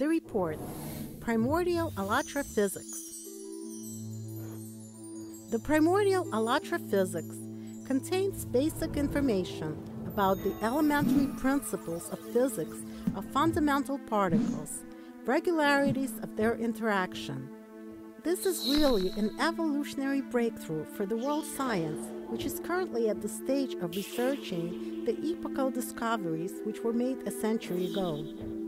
report Primordial Allatra Physics. The Primordial Allatra Physics contains basic information about the elementary principles of physics of fundamental particles, regularities of their interaction. This is really an evolutionary breakthrough for the world science, which is currently at the stage of researching the epochal discoveries which were made a century ago.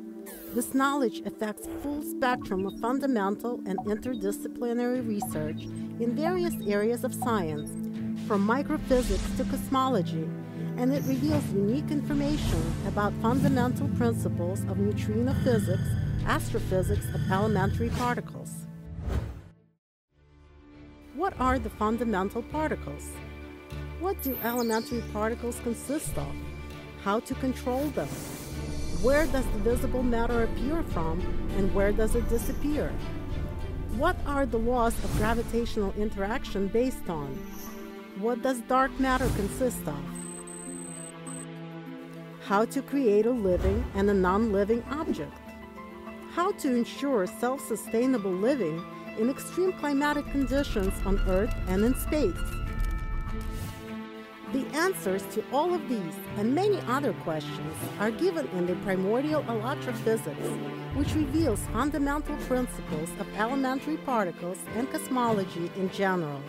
This knowledge affects full spectrum of fundamental and interdisciplinary research in various areas of science, from microphysics to cosmology, and it reveals unique information about fundamental principles of neutrino physics, astrophysics of elementary particles. What are the fundamental particles? What do elementary particles consist of? How to control them? Where does the visible matter appear from and where does it disappear? What are the laws of gravitational interaction based on? What does dark matter consist of? How to create a living and a non living object. How to ensure self sustainable living in extreme climatic conditions on Earth and in space. The answers to all of these and many other questions are given in the Primordial Allatra Physics, which reveals fundamental principles of elementary particles and cosmology in general.